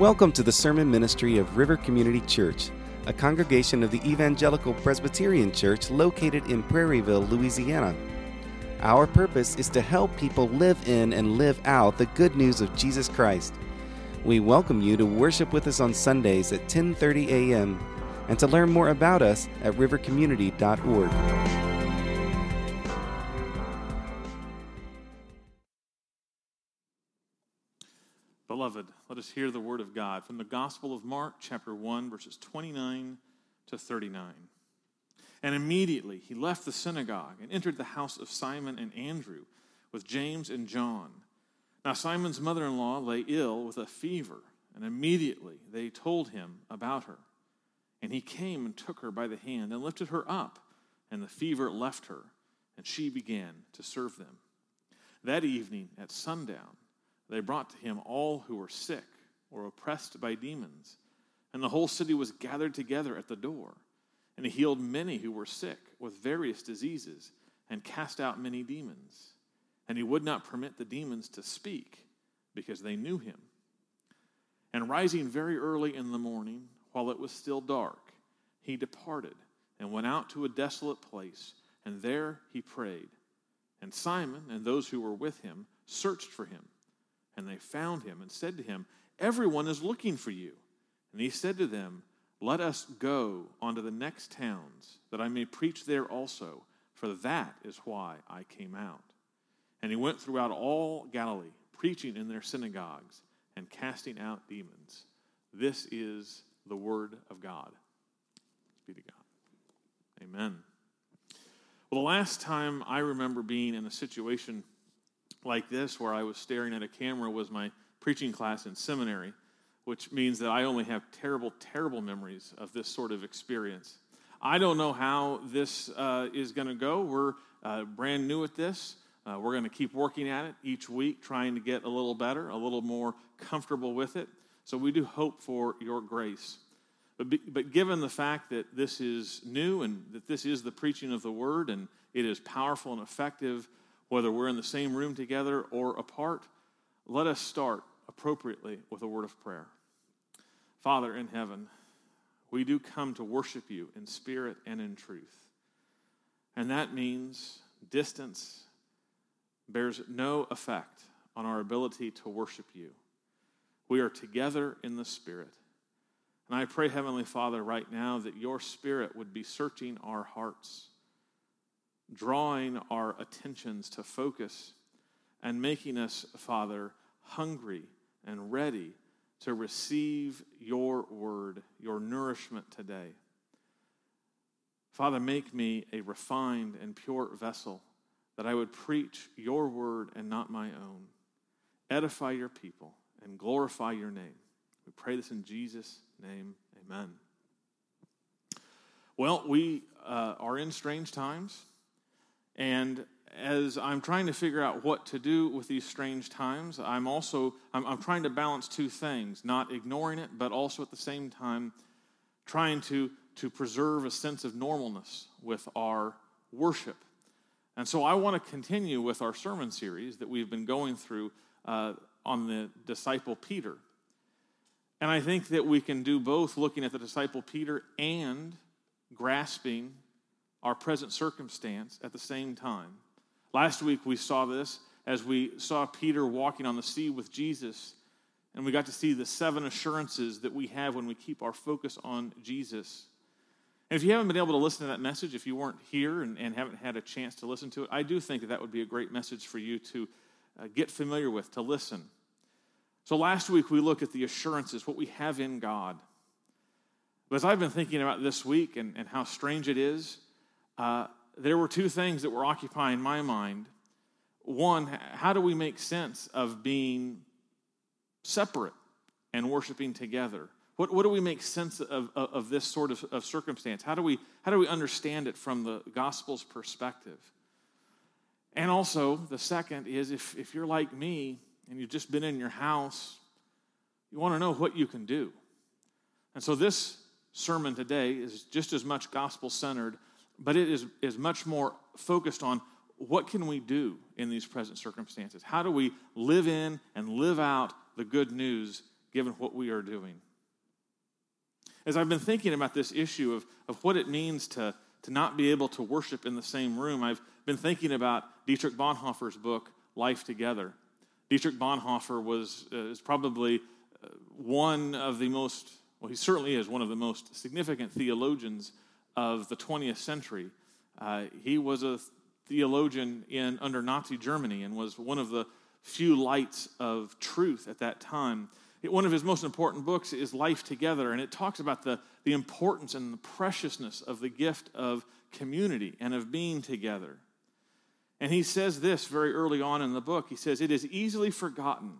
Welcome to the sermon ministry of River Community Church, a congregation of the Evangelical Presbyterian Church located in Prairieville, Louisiana. Our purpose is to help people live in and live out the good news of Jesus Christ. We welcome you to worship with us on Sundays at 10:30 a.m. and to learn more about us at rivercommunity.org. us hear the word of God from the Gospel of Mark, chapter 1, verses 29 to 39. And immediately he left the synagogue and entered the house of Simon and Andrew with James and John. Now, Simon's mother in law lay ill with a fever, and immediately they told him about her. And he came and took her by the hand and lifted her up, and the fever left her, and she began to serve them. That evening at sundown, they brought to him all who were sick or oppressed by demons, and the whole city was gathered together at the door. And he healed many who were sick with various diseases and cast out many demons. And he would not permit the demons to speak because they knew him. And rising very early in the morning, while it was still dark, he departed and went out to a desolate place, and there he prayed. And Simon and those who were with him searched for him. And they found him and said to him, Everyone is looking for you. And he said to them, Let us go on to the next towns, that I may preach there also, for that is why I came out. And he went throughout all Galilee, preaching in their synagogues and casting out demons. This is the word of God. Be to God. Amen. Well, the last time I remember being in a situation like this, where I was staring at a camera, was my preaching class in seminary, which means that I only have terrible, terrible memories of this sort of experience. I don't know how this uh, is going to go. We're uh, brand new at this. Uh, we're going to keep working at it each week, trying to get a little better, a little more comfortable with it. So we do hope for your grace. But, be, but given the fact that this is new and that this is the preaching of the word and it is powerful and effective, whether we're in the same room together or apart, let us start appropriately with a word of prayer. Father in heaven, we do come to worship you in spirit and in truth. And that means distance bears no effect on our ability to worship you. We are together in the Spirit. And I pray, Heavenly Father, right now that your Spirit would be searching our hearts drawing our attentions to focus and making us, Father, hungry and ready to receive your word, your nourishment today. Father, make me a refined and pure vessel that I would preach your word and not my own. Edify your people and glorify your name. We pray this in Jesus' name. Amen. Well, we uh, are in strange times. And as I'm trying to figure out what to do with these strange times, I'm also I'm, I'm, trying to balance two things: not ignoring it, but also at the same time trying to to preserve a sense of normalness with our worship. And so I want to continue with our sermon series that we've been going through uh, on the disciple Peter. And I think that we can do both looking at the disciple Peter and grasping our present circumstance at the same time. Last week we saw this as we saw Peter walking on the sea with Jesus, and we got to see the seven assurances that we have when we keep our focus on Jesus. And if you haven't been able to listen to that message, if you weren't here and, and haven't had a chance to listen to it, I do think that that would be a great message for you to uh, get familiar with, to listen. So last week we looked at the assurances, what we have in God. But as I've been thinking about this week and, and how strange it is, uh, there were two things that were occupying my mind. One, how do we make sense of being separate and worshiping together? What, what do we make sense of, of, of this sort of, of circumstance? How do, we, how do we understand it from the gospel's perspective? And also, the second is if, if you're like me and you've just been in your house, you want to know what you can do. And so, this sermon today is just as much gospel centered but it is, is much more focused on what can we do in these present circumstances? How do we live in and live out the good news given what we are doing. As I've been thinking about this issue of, of what it means to, to not be able to worship in the same room, I've been thinking about Dietrich Bonhoeffer's book, Life Together. Dietrich Bonhoeffer was, uh, is probably uh, one of the most, well, he certainly is one of the most significant theologians of the 20th century. Uh, he was a theologian in under Nazi Germany and was one of the few lights of truth at that time. One of his most important books is Life Together, and it talks about the, the importance and the preciousness of the gift of community and of being together. And he says this very early on in the book. He says, It is easily forgotten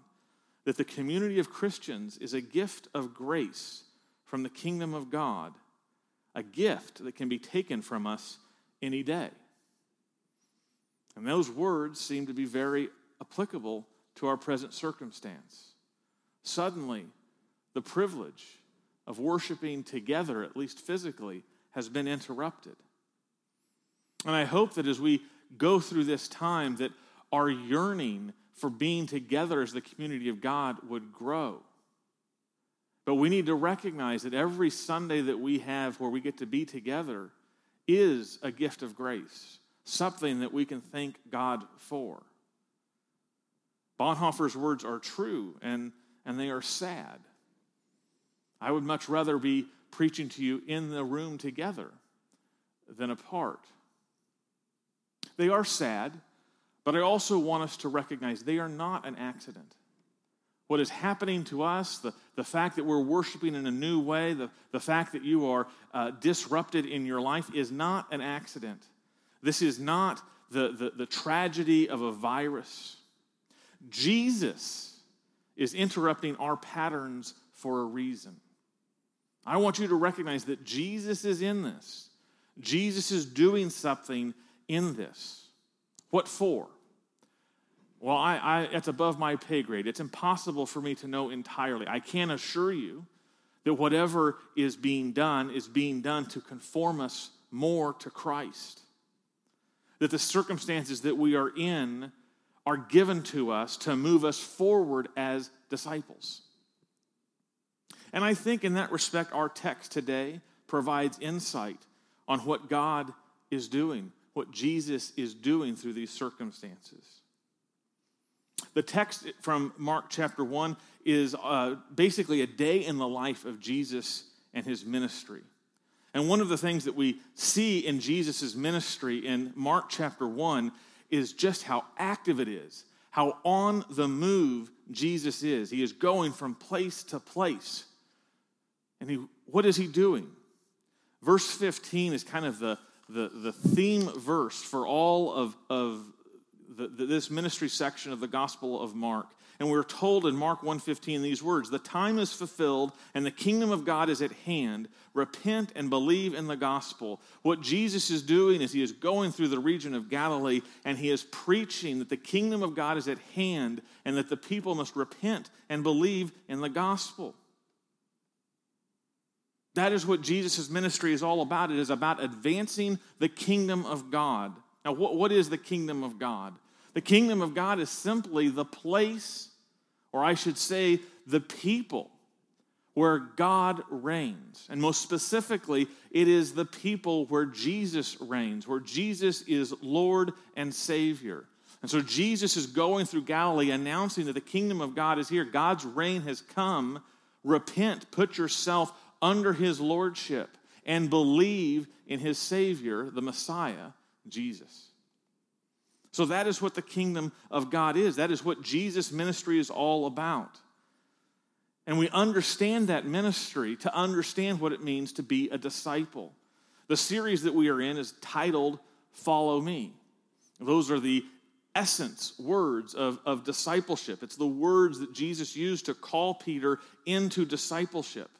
that the community of Christians is a gift of grace from the kingdom of God, a gift that can be taken from us any day. And those words seem to be very applicable to our present circumstance. Suddenly, the privilege of worshiping together, at least physically, has been interrupted. And I hope that as we go through this time that our yearning for being together as the community of God would grow. But we need to recognize that every Sunday that we have where we get to be together is a gift of grace, something that we can thank God for. Bonhoeffer's words are true and, and they are sad. I would much rather be preaching to you in the room together than apart. They are sad, but I also want us to recognize they are not an accident. What is happening to us, the, the fact that we're worshiping in a new way, the, the fact that you are uh, disrupted in your life is not an accident. This is not the, the, the tragedy of a virus. Jesus is interrupting our patterns for a reason. I want you to recognize that Jesus is in this. Jesus is doing something in this. What for? Well, I, I, it's above my pay grade. It's impossible for me to know entirely. I can assure you that whatever is being done is being done to conform us more to Christ. That the circumstances that we are in are given to us to move us forward as disciples. And I think in that respect, our text today provides insight on what God is doing what Jesus is doing through these circumstances. The text from Mark chapter 1 is uh, basically a day in the life of Jesus and his ministry. And one of the things that we see in Jesus' ministry in Mark chapter 1 is just how active it is, how on the move Jesus is. He is going from place to place. And he, what is he doing? Verse 15 is kind of the, the, the theme verse for all of, of the, this ministry section of the Gospel of Mark. And we're told in Mark 1:15 these words, "The time is fulfilled and the kingdom of God is at hand. Repent and believe in the gospel." What Jesus is doing is he is going through the region of Galilee and he is preaching that the kingdom of God is at hand and that the people must repent and believe in the gospel. That is what Jesus' ministry is all about. It is about advancing the kingdom of God. Now, what, what is the kingdom of God? The kingdom of God is simply the place, or I should say, the people where God reigns. And most specifically, it is the people where Jesus reigns, where Jesus is Lord and Savior. And so Jesus is going through Galilee announcing that the kingdom of God is here. God's reign has come. Repent, put yourself under his lordship and believe in his Savior, the Messiah, Jesus. So that is what the kingdom of God is. That is what Jesus' ministry is all about. And we understand that ministry to understand what it means to be a disciple. The series that we are in is titled Follow Me. Those are the essence words of, of discipleship. It's the words that Jesus used to call Peter into discipleship.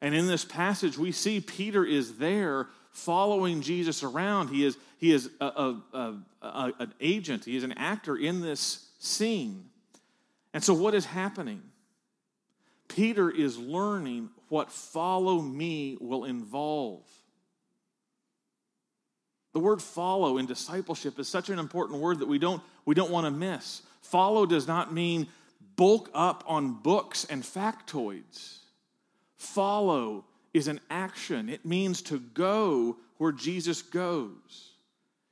And in this passage, we see Peter is there following Jesus around. He is, he is a, a, a, an agent, he is an actor in this scene. And so, what is happening? Peter is learning what follow me will involve. The word follow in discipleship is such an important word that we don't, we don't want to miss. Follow does not mean bulk up on books and factoids. Follow is an action, it means to go where Jesus goes.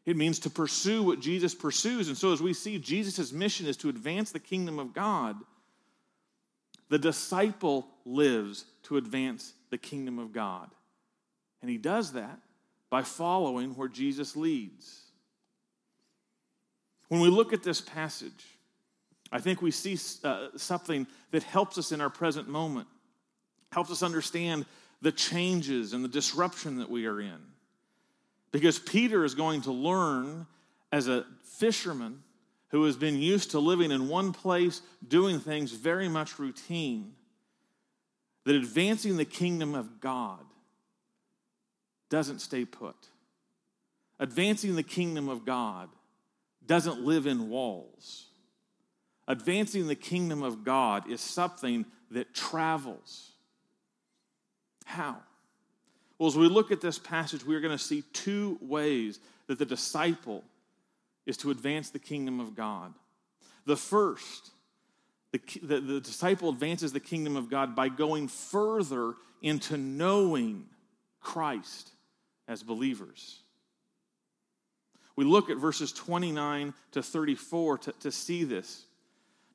It means to pursue what Jesus pursues. And so, as we see, Jesus' mission is to advance the kingdom of God. The disciple lives to advance the kingdom of God. And he does that by following where Jesus leads. When we look at this passage, I think we see uh, something that helps us in our present moment, helps us understand the changes and the disruption that we are in. Because Peter is going to learn as a fisherman who has been used to living in one place, doing things very much routine, that advancing the kingdom of God doesn't stay put. Advancing the kingdom of God doesn't live in walls. Advancing the kingdom of God is something that travels. How? Well, as we look at this passage, we're going to see two ways that the disciple is to advance the kingdom of God. The first, the, the, the, disciple advances the kingdom of God by going further into knowing Christ as believers. We look at verses 29 to 34 to, to see this.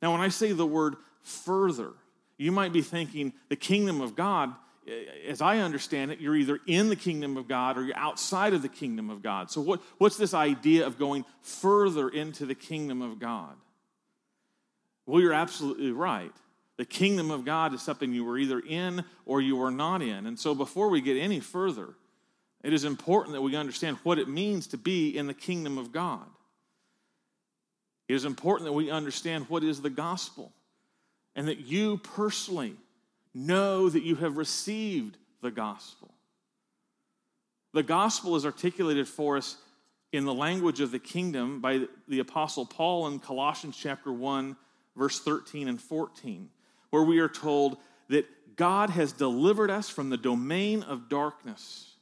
Now, when I say the word further, you might be thinking the kingdom of God, Uh, as I understand it, you're either in the kingdom of God or you're outside of the kingdom of God. So, what, what's this idea of going further into the kingdom of God? Well, you're absolutely right. The kingdom of God is something you were either in or you were not in. And so, before we get any further, it is important that we understand what it means to be in the kingdom of God. It is important that we understand what is the gospel and that you personally know that you have received the gospel. The gospel is articulated for us in the language of the kingdom by the apostle Paul in Colossians chapter 1 verse 13 and 14 where we are told that God has delivered us from the domain of darkness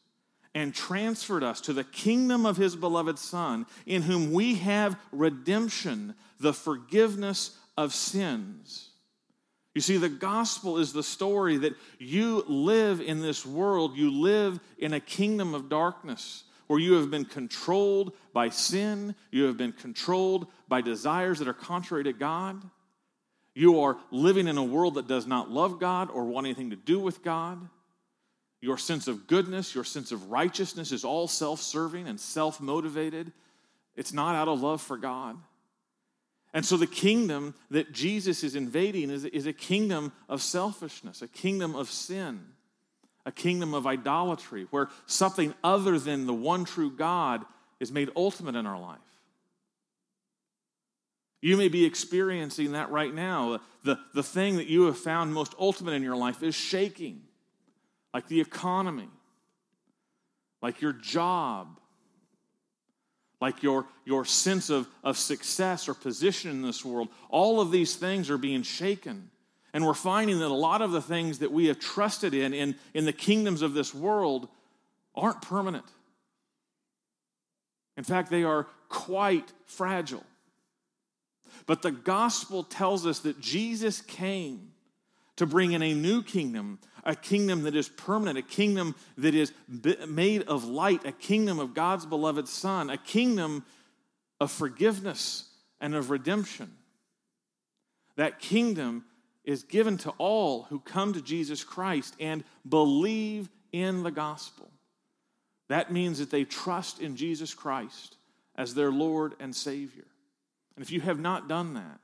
and transferred us to the kingdom of his beloved Son, in whom we have redemption, the forgiveness of sins. You see, the gospel is the story that you live in this world, you live in a kingdom of darkness where you have been controlled by sin, you have been controlled by desires that are contrary to God. You are living in a world that does not love God or want anything to do with God. Your sense of goodness, your sense of righteousness is all self serving and self motivated. It's not out of love for God. And so the kingdom that Jesus is invading is, is a kingdom of selfishness, a kingdom of sin, a kingdom of idolatry, where something other than the one true God is made ultimate in our life. You may be experiencing that right now. The, the thing that you have found most ultimate in your life is shaking like the economy, like your job, like your, your sense of, of success or position in this world. All of these things are being shaken. And we're finding that a lot of the things that we have trusted in, in in the kingdoms of this world aren't permanent. In fact, they are quite fragile. But the gospel tells us that Jesus came to bring in a new kingdom, a kingdom that is permanent, a kingdom that is made of light, a kingdom of God's beloved Son, a kingdom of forgiveness and of redemption. That kingdom is given to all who come to Jesus Christ and believe in the gospel. That means that they trust in Jesus Christ as their Lord and Savior. And if you have not done that,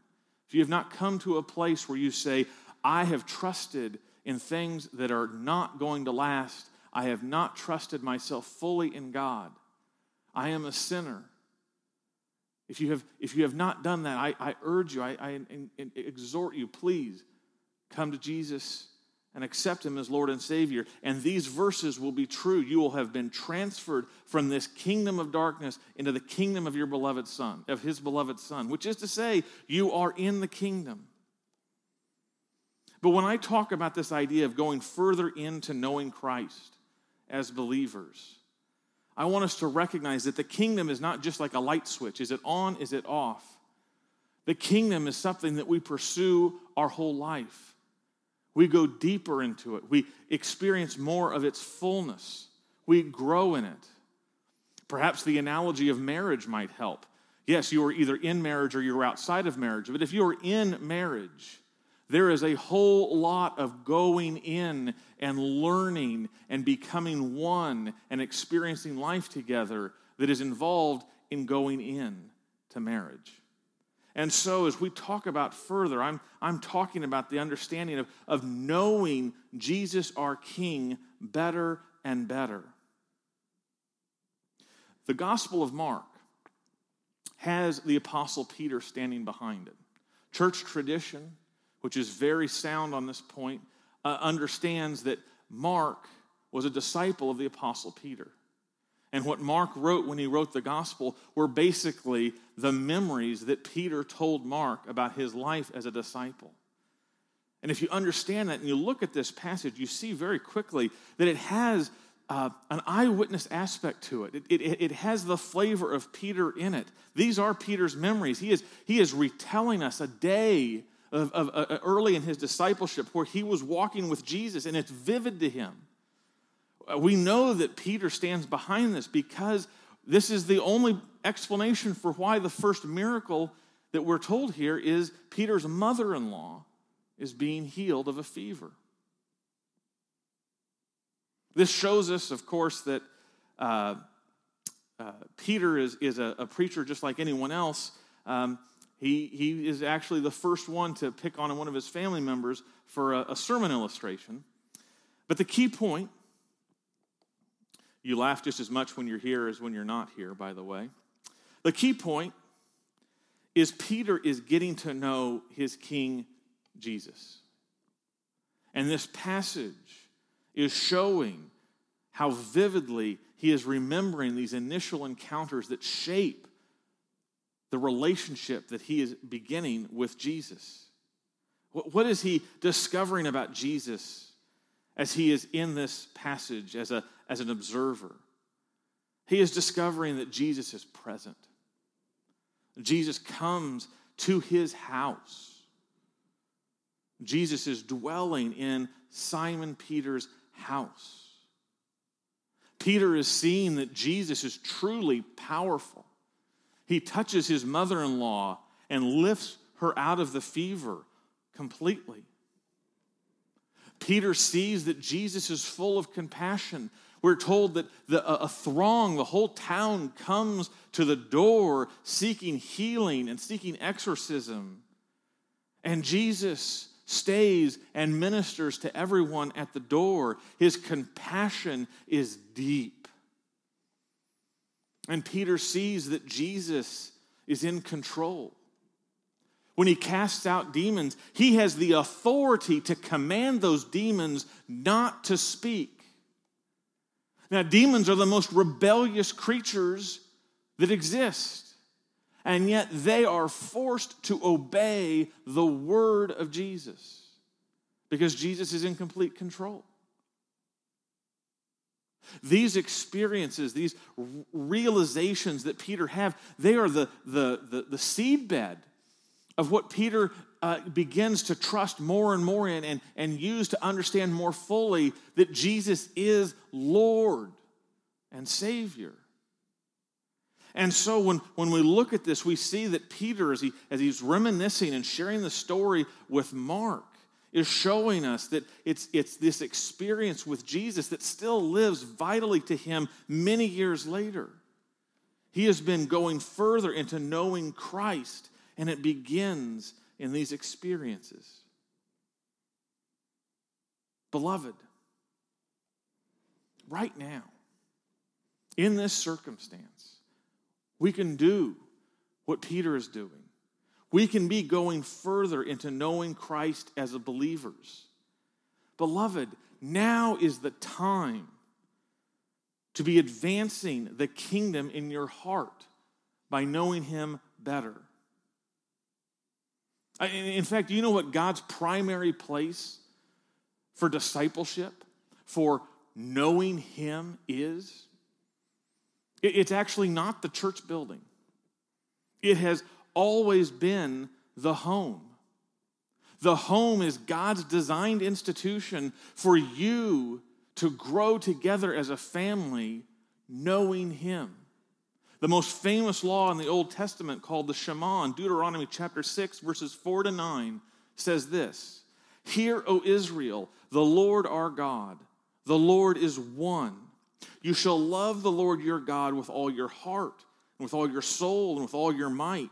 if you have not come to a place where you say, I have trusted in things that are not going to last. I have not trusted myself fully in God. I am a sinner. If you have, if you have not done that, I, I urge you, I, I, I exhort you, please come to Jesus and accept him as Lord and Savior. And these verses will be true. You will have been transferred from this kingdom of darkness into the kingdom of your beloved Son, of his beloved Son, which is to say, you are in the kingdom. But when I talk about this idea of going further into knowing Christ as believers, I want us to recognize that the kingdom is not just like a light switch. Is it on? Is it off? The kingdom is something that we pursue our whole life. We go deeper into it, we experience more of its fullness, we grow in it. Perhaps the analogy of marriage might help. Yes, you are either in marriage or you're outside of marriage, but if you are in marriage, there is a whole lot of going in and learning and becoming one and experiencing life together that is involved in going in to marriage. And so, as we talk about further, I'm, I'm talking about the understanding of, of knowing Jesus, our King, better and better. The Gospel of Mark has the Apostle Peter standing behind it. Church tradition, which is very sound on this point, uh, understands that Mark was a disciple of the Apostle Peter. And what Mark wrote when he wrote the gospel were basically the memories that Peter told Mark about his life as a disciple. And if you understand that and you look at this passage, you see very quickly that it has uh, an eyewitness aspect to it. It, it. it has the flavor of Peter in it. These are Peter's memories. He is, he is retelling us a day of, of uh, early in his discipleship where he was walking with Jesus, and it's vivid to him. Uh, we know that Peter stands behind this because this is the only explanation for why the first miracle that we're told here is Peter's mother in law is being healed of a fever. This shows us, of course, that uh, uh, Peter is, is a, a, preacher just like anyone else. Um, he, he is actually the first one to pick on one of his family members for a, a sermon illustration. But the key point, you laugh just as much when you're here as when you're not here, by the way. The key point is Peter is getting to know his King Jesus. And this passage is showing how vividly he is remembering these initial encounters that shape the relationship that he is beginning with Jesus. What is he discovering about Jesus as he is in this passage as, a, as an observer? He is discovering that Jesus is present. Jesus comes to his house. Jesus is dwelling in Simon Peter's house. Peter is seeing that Jesus is truly powerful. He touches his mother in law and lifts her out of the fever completely. Peter sees that Jesus is full of compassion. We're told that the, a throng, the whole town comes to the door seeking healing and seeking exorcism. And Jesus stays and ministers to everyone at the door. His compassion is deep. And Peter sees that Jesus is in control. When he casts out demons, he has the authority to command those demons not to speak. Now, demons are the most rebellious creatures that exist, and yet they are forced to obey the word of Jesus because Jesus is in complete control. These experiences, these realizations that Peter have, they are the, the, the, the seedbed of what Peter uh, begins to trust more and more in and, and use to understand more fully that Jesus is Lord and Savior. And so when, when we look at this, we see that Peter, as, he, as he's reminiscing and sharing the story with Mark, is showing us that it's, it's this experience with Jesus that still lives vitally to him many years later. He has been going further into knowing Christ, and it begins in these experiences. Beloved, right now, in this circumstance, we can do what Peter is doing we can be going further into knowing Christ as a believers. Beloved, now is the time to be advancing the kingdom in your heart by knowing Him better. In fact, you know what God's primary place for discipleship, for knowing Him is? It's actually not the church building. It has always been the home. The home is God's designed institution for you to grow together as a family, knowing Him. The most famous law in the Old Testament, called the Shema, in Deuteronomy chapter 6, verses 4 to 9, says this Hear, O Israel, the Lord our God, the Lord is one. You shall love the Lord your God with all your heart, and with all your soul, and with all your might.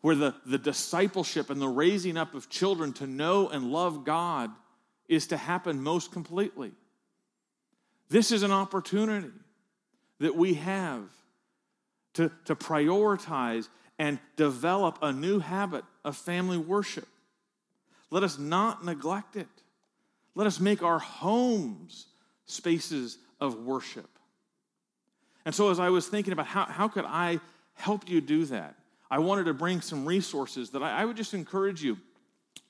where the, the discipleship and the raising up of children to know and love God is to happen most completely. This is an opportunity that we have to, to prioritize and develop a new habit of family worship. Let us not neglect it. Let us make our homes spaces of worship. And so, as I was thinking about how, how could I help you do that, I wanted to bring some resources that I, I would just encourage you.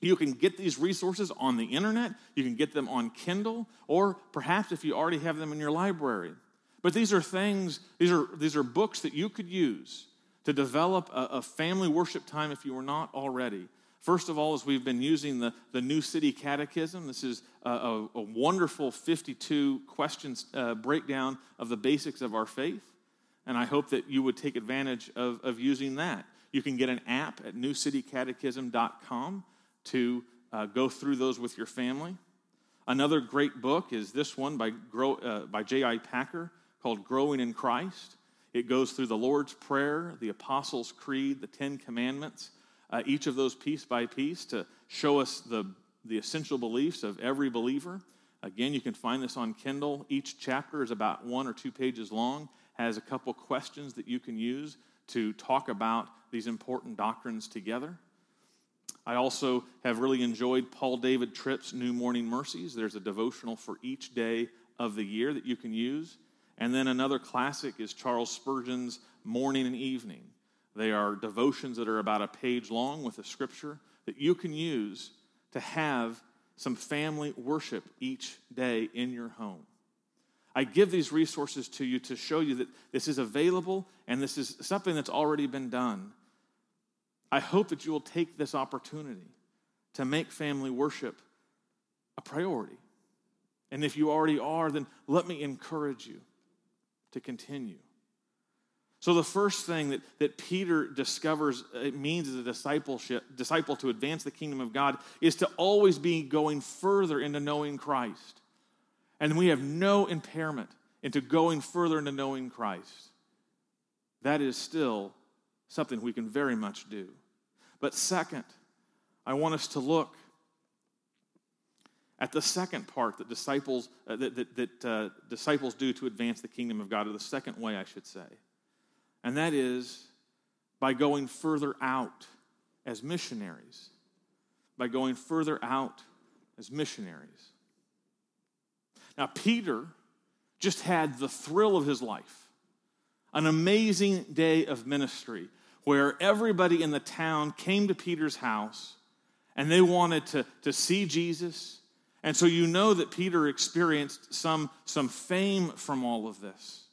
You can get these resources on the internet, you can get them on Kindle, or perhaps if you already have them in your library. But these are things, these are, these are books that you could use to develop a, a family worship time if you were not already. First of all, as we've been using the, the New City Catechism, this is a, a, a wonderful 52 questions uh, breakdown of the basics of our faith. And I hope that you would take advantage of, of using that. You can get an app at newcitycatechism.com to uh, go through those with your family. Another great book is this one by, uh, by J.I. Packer called Growing in Christ. It goes through the Lord's Prayer, the Apostles' Creed, the Ten Commandments, uh, each of those piece by piece to show us the, the essential beliefs of every believer. Again, you can find this on Kindle. Each chapter is about one or two pages long, has a couple questions that you can use to talk about these important doctrines together. I also have really enjoyed Paul David Tripp's New Morning Mercies. There's a devotional for each day of the year that you can use. And then another classic is Charles Spurgeon's Morning and Evening. They are devotions that are about a page long with a scripture that you can use to have some family worship each day in your home. I give these resources to you to show you that this is available and this is something that's already been done. I hope that you will take this opportunity to make family worship a priority. And if you already are, then let me encourage you to continue. So, the first thing that, that Peter discovers it means as a discipleship, disciple to advance the kingdom of God is to always be going further into knowing Christ. And we have no impairment into going further into knowing Christ. That is still something we can very much do. But second, I want us to look at the second part that disciples, uh, that, that, that uh, disciples do to advance the kingdom of God, or the second way, I should say and that is by going further out as missionaries. By going further out as missionaries. Now, Peter just had the thrill of his life an amazing day of ministry where everybody in the town came to Peter's house and they wanted to, to see Jesus. And so you know that Peter experienced some, some fame from all of this.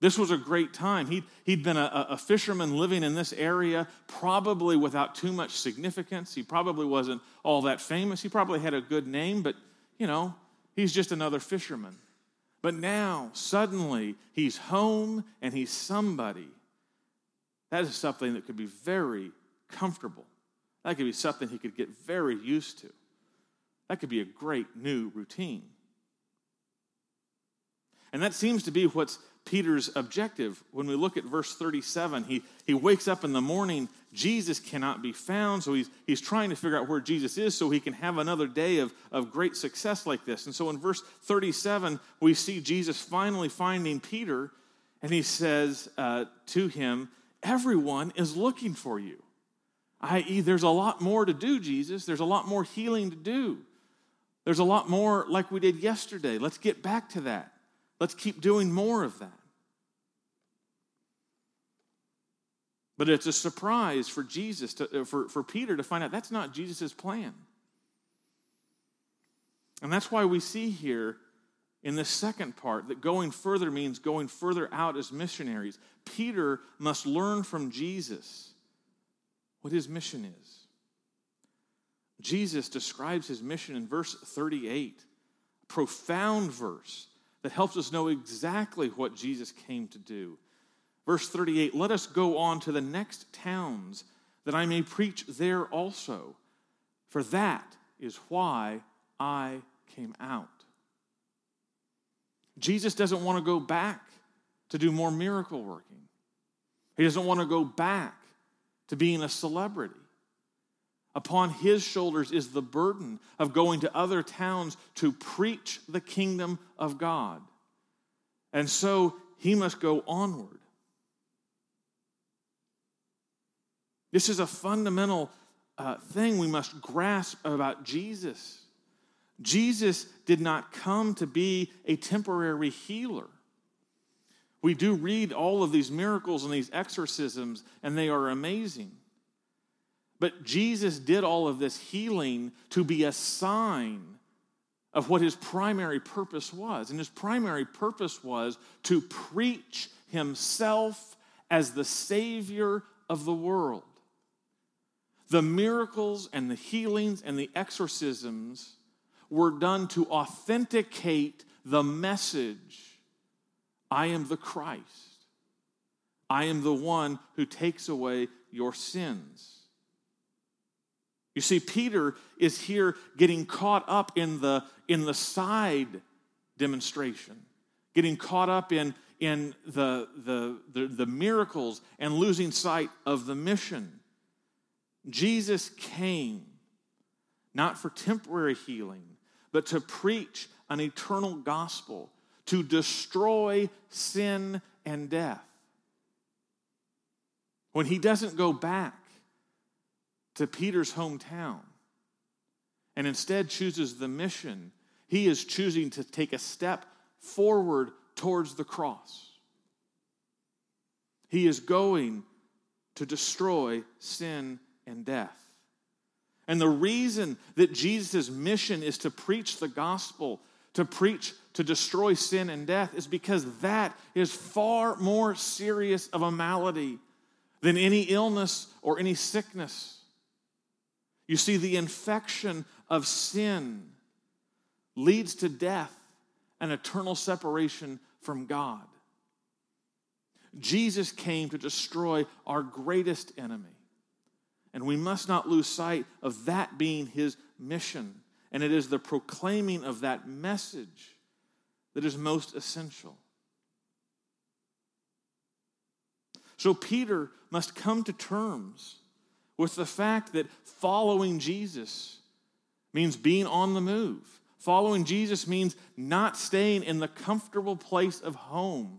This was a great time. He'd, he'd been a, a, fisherman living in this area, probably without too much significance. He probably wasn't all that famous. He probably had a good name, but, you know, he's just another fisherman. But now, suddenly, he's home and he's somebody. That is something that could be very comfortable. That could be something he could get very used to. That could be a great new routine. And that seems to be what's Peter's objective. When we look at verse 37, he, he wakes up in the morning, Jesus cannot be found, so he's, he's trying to figure out where Jesus is so he can have another day of, of great success like this. And so in verse 37, we see Jesus finally finding Peter, and he says uh, to him, Everyone is looking for you. i.e., there's a lot more to do, Jesus. There's a lot more healing to do. There's a lot more like we did yesterday. Let's get back to that. Let's keep doing more of that. But it's a surprise for Jesus, to, uh, for, for Peter to find out that's not Jesus' plan. And that's why we see here in the second part that going further means going further out as missionaries. Peter must learn from Jesus what his mission is. Jesus describes his mission in verse 38, a profound verse that helps us know exactly what Jesus came to do. Verse 38 Let us go on to the next towns that I may preach there also, for that is why I came out. Jesus doesn't want to go back to do more miracle working. He doesn't want to go back to being a celebrity. Upon his shoulders is the burden of going to other towns to preach the kingdom of God. And so he must go onward. This is a fundamental uh, thing we must grasp about Jesus. Jesus did not come to be a temporary healer. We do read all of these miracles and these exorcisms, and they are amazing. But Jesus did all of this healing to be a sign of what his primary purpose was. And his primary purpose was to preach himself as the Savior of the world. The miracles and the healings and the exorcisms were done to authenticate the message I am the Christ. I am the one who takes away your sins. You see, Peter is here getting caught up in the, in the side demonstration, getting caught up in, in the, the, the, the miracles and losing sight of the mission. Jesus came not for temporary healing, but to preach an eternal gospel, to destroy sin and death. When he doesn't go back to Peter's hometown and instead chooses the mission, he is choosing to take a step forward towards the cross. He is going to destroy sin and death. And the reason that Jesus' mission is to preach the gospel, to preach, to destroy sin and death, is because that is far more serious of a malady than any illness or any sickness. You see, the infection of sin leads to death and eternal separation from God. Jesus came to destroy our greatest enemy. And we must not lose sight of that being his mission. And it is the proclaiming of that message that is most essential. So Peter must come to terms with the fact that following Jesus means being on the move. Following Jesus means not staying in the comfortable place of home.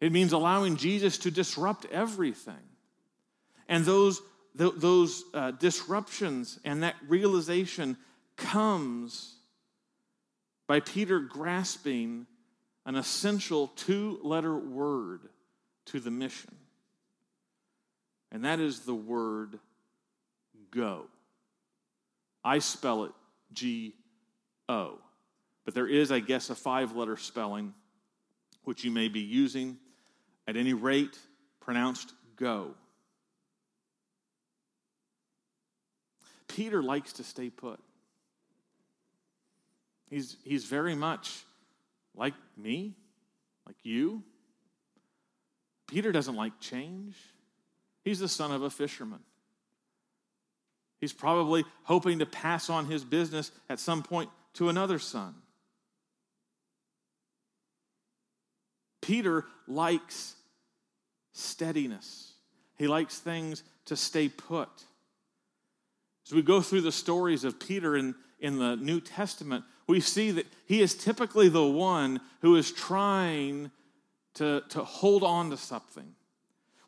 It means allowing Jesus to disrupt everything. And those, th- those uh, disruptions and that realization comes by Peter grasping an essential two letter word to the mission. And that is the word go. I spell it G O. But there is, I guess, a five letter spelling which you may be using. At any rate, pronounced go. Peter likes to stay put. He's, he's very much like me, like you. Peter doesn't like change. He's the son of a fisherman. He's probably hoping to pass on his business at some point to another son. Peter likes steadiness, he likes things to stay put. As we go through the stories of Peter in, in the New Testament, we see that he is typically the one who is trying to, to hold on to something.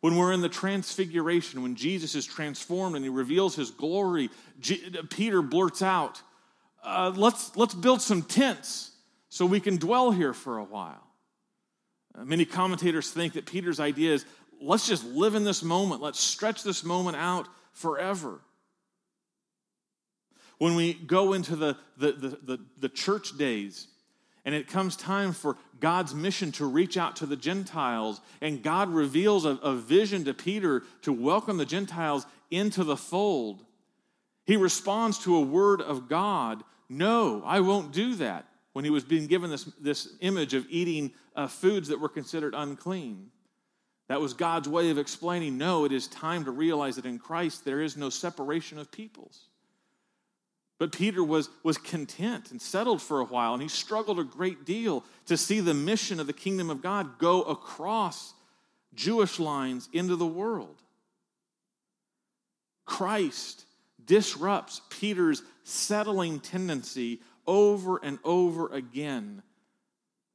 When we're in the transfiguration, when Jesus is transformed and he reveals his glory, G- Peter blurts out, uh, let's, let's build some tents so we can dwell here for a while. Uh, many commentators think that Peter's idea is let's just live in this moment, let's stretch this moment out forever. When we go into the, the, the, the, the church days, and it comes time for God's mission to reach out to the Gentiles, and God reveals a, a, vision to Peter to welcome the Gentiles into the fold. He responds to a word of God No, I won't do that when he was being given this, this image of eating uh, foods that were considered unclean. That was God's way of explaining no, it is time to realize that in Christ there is no separation of peoples. But Peter was, was content and settled for a while, and he struggled a great deal to see the mission of the kingdom of God go across Jewish lines into the world. Christ disrupts Peter's settling tendency over and over again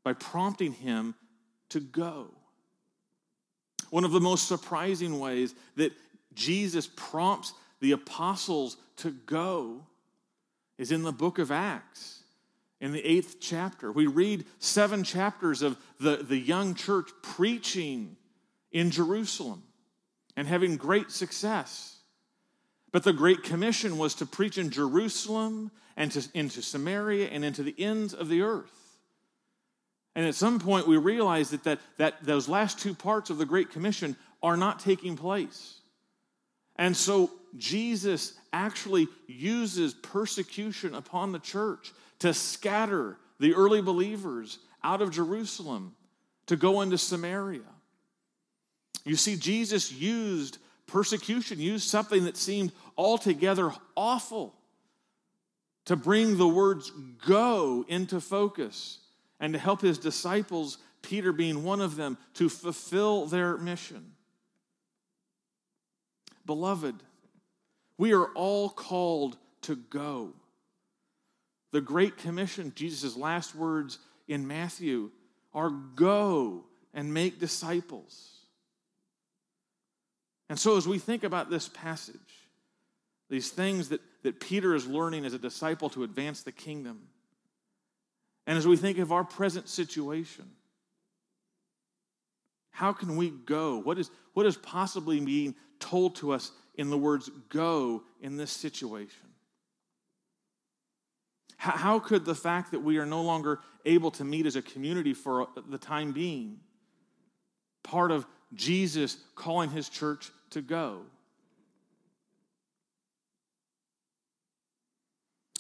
by prompting him to go. One of the most surprising ways that Jesus prompts the apostles to go is in the book of Acts, in the eighth chapter. We read seven chapters of the, the young church preaching in Jerusalem and having great success. But the Great Commission was to preach in Jerusalem and to, into Samaria and into the ends of the earth. And at some point, we realize that, that, that those last two parts of the Great Commission are not taking place. And so Jesus actually uses persecution upon the church to scatter the early believers out of Jerusalem to go into Samaria. You see, Jesus used persecution, used something that seemed altogether awful to bring the words go into focus and to help his disciples, Peter being one of them, to fulfill their mission. Beloved, we are all called to go. The Great Commission, Jesus' last words in Matthew, are go and make disciples. And so, as we think about this passage, these things that, that Peter is learning as a disciple to advance the kingdom, and as we think of our present situation, how can we go? What is, what is possibly being told to us in the words go in this situation? How, could the fact that we are no longer able to meet as a community for the time being, part of Jesus calling his church to go?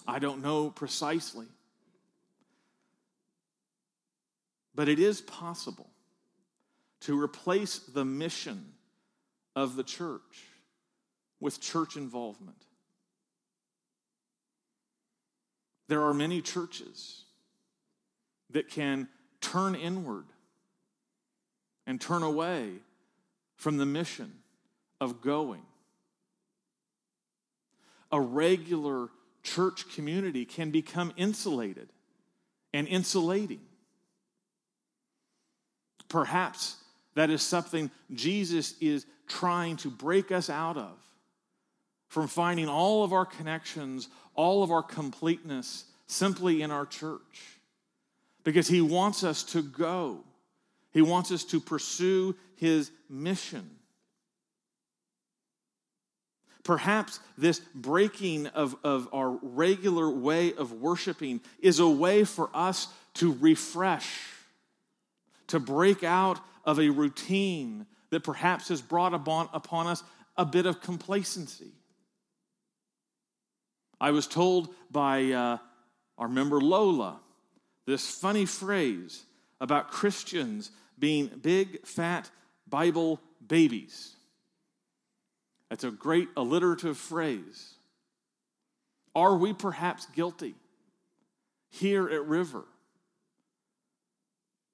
I don't know precisely. But it is possible to replace the mission of the church with church involvement. There are many churches that can turn inward and turn away from the mission of going. A regular church community can become insulated and insulating. Perhaps that is something Jesus is trying to break us out of from finding all of our connections, all of our completeness simply in our church. Because he wants us to go, he wants us to pursue his mission. Perhaps this breaking of, of our regular way of worshiping is a way for us to refresh, to break out of a routine that perhaps has brought upon, upon us a bit of complacency. I was told by uh, our member Lola this funny phrase about Christians being big, fat Bible babies. That's a great alliterative phrase. Are we perhaps guilty here at River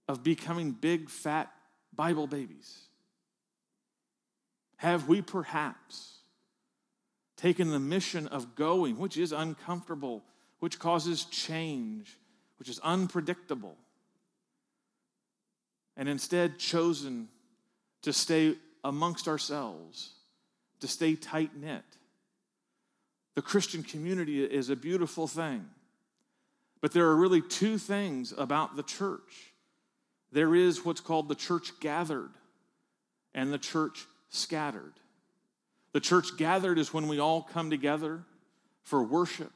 of becoming big, fat Bible babies? Have we perhaps taken the mission of going, which is uncomfortable, which causes change, which is unpredictable, and instead chosen to stay amongst ourselves, to stay tight knit. The Christian community is a beautiful thing. But there are really two things about the church there is what's called the church gathered and the church scattered. The church gathered is when we all come together for worship.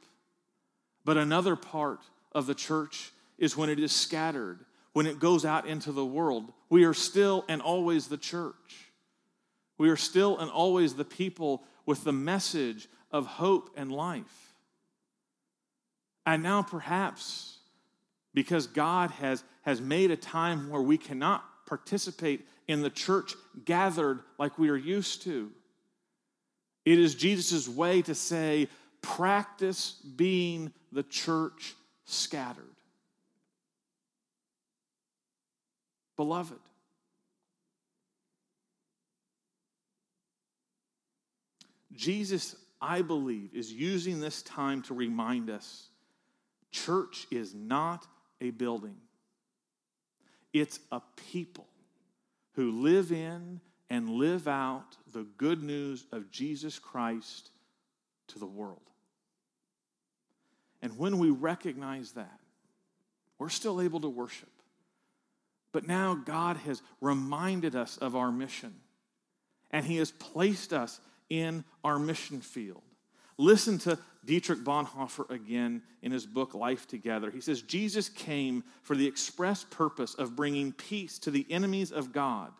But another part of the church is when it is scattered, when it goes out into the world. We are still and always the church. We are still and always the people with the message of hope and life. And now, perhaps, because God has, has made a time where we cannot participate in the church gathered like we are used to, it is Jesus' way to say, practice being the church scattered. Beloved, Jesus, I believe, is using this time to remind us church is not a building, it's a people who live in and live out the good news of Jesus Christ to the world. And when we recognize that, we're still able to worship. But now God has reminded us of our mission, and He has placed us in our mission field. Listen to Dietrich Bonhoeffer again in his book Life Together. He says, Jesus came for the express purpose of bringing peace to the enemies of God.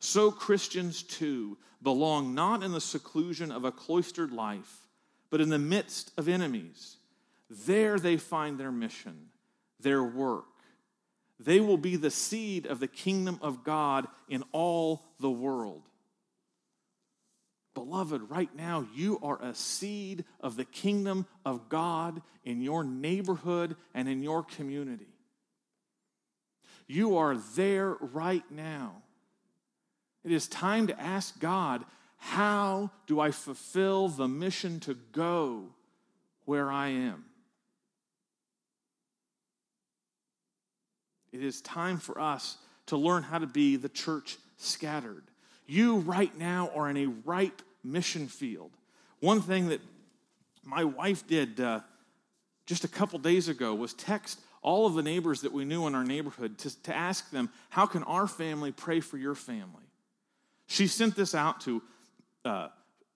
So Christians too belong not in the seclusion of a cloistered life, but in the midst of enemies. There they find their mission, their work. They will be the seed of the kingdom of God in all the world. Beloved, right now you are a seed of the kingdom of God in your neighborhood and in your community. You are there right now. It is time to ask God, how do I fulfill the mission to go where I am? It is time for us to learn how to be the church scattered. You right now are in a ripe mission field. One thing that my wife did uh, just a couple days ago was text all of the neighbors that we knew in our neighborhood to, to ask them, How can our family pray for your family? She sent this out to uh,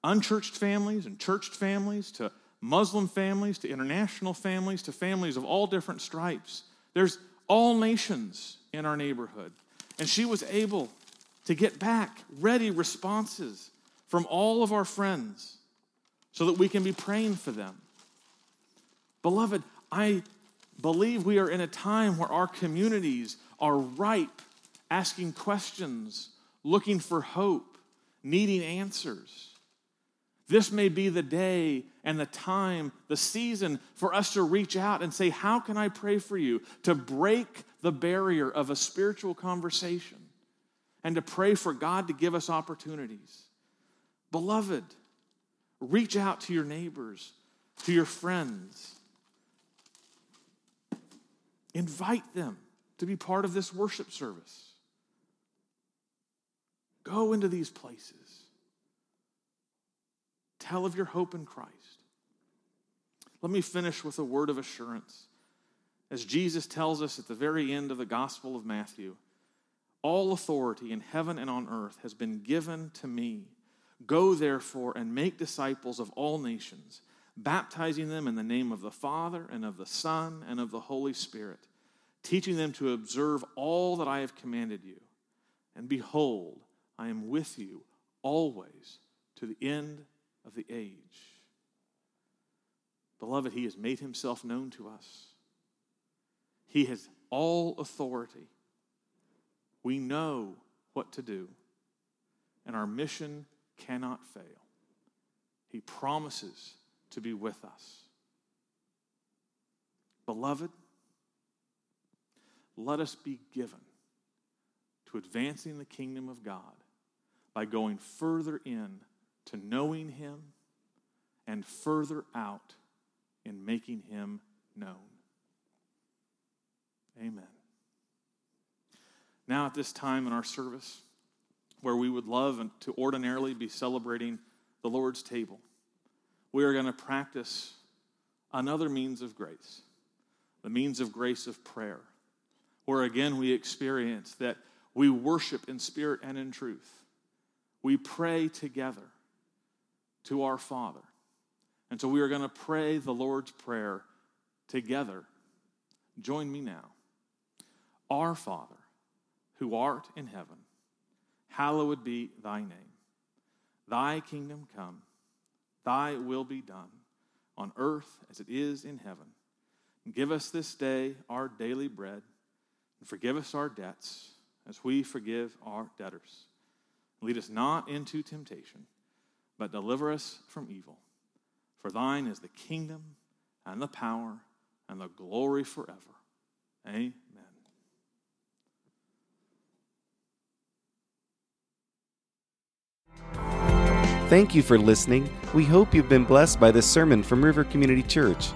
unchurched families and churched families, to Muslim families, to international families, to families of all different stripes. There's all nations in our neighborhood. And she was able to get back ready responses from all of our friends so that we can be praying for them. Beloved, I believe we are in a time where our communities are ripe, asking questions, looking for hope, needing answers. This may be the day and the time, the season for us to reach out and say, How can I pray for you? To break the barrier of a spiritual conversation and to pray for God to give us opportunities. Beloved, reach out to your neighbors, to your friends. Invite them to be part of this worship service. Go into these places. Tell of your hope in Christ. Let me finish with a word of assurance. As Jesus tells us at the very end of the Gospel of Matthew, all authority in heaven and on earth has been given to me. Go therefore and make disciples of all nations, baptizing them in the name of the Father and of the Son and of the Holy Spirit, teaching them to observe all that I have commanded you. And behold, I am with you always to the end of the age. Beloved, He has made Himself known to us. He has all authority we know what to do, and our mission cannot fail. He promises to be with us. Beloved, let us be given to advancing the kingdom of God by going further in to knowing Him and further out in making Him known. Amen. Now, at this time in our service, where we would love to ordinarily be celebrating the Lord's table, we are going to practice another means of grace, the means of grace of prayer, where again we experience that we worship in spirit and in truth. We pray together to our Father. And so we are going to pray the Lord's Prayer together. Join me now. Our Father, who art in heaven, hallowed be thy name. Thy kingdom come, thy will be done, on earth as it is in heaven. Give us this day our daily bread, and forgive us our debts as we forgive our debtors. Lead us not into temptation, but deliver us from evil. For thine is the kingdom and the power and the glory forever. Amen. Thank you for listening. We hope you've been blessed by this sermon from River Community Church.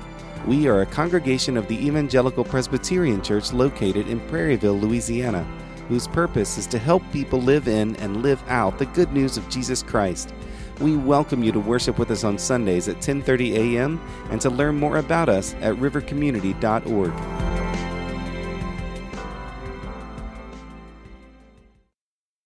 We are a congregation of the Evangelical Presbyterian Church located in Prairieville, Louisiana, whose purpose is to help people live in and live out the good news of Jesus Christ. We welcome you to worship with us on Sundays at 10:30 a.m. and to learn more about us at rivercommunity.org.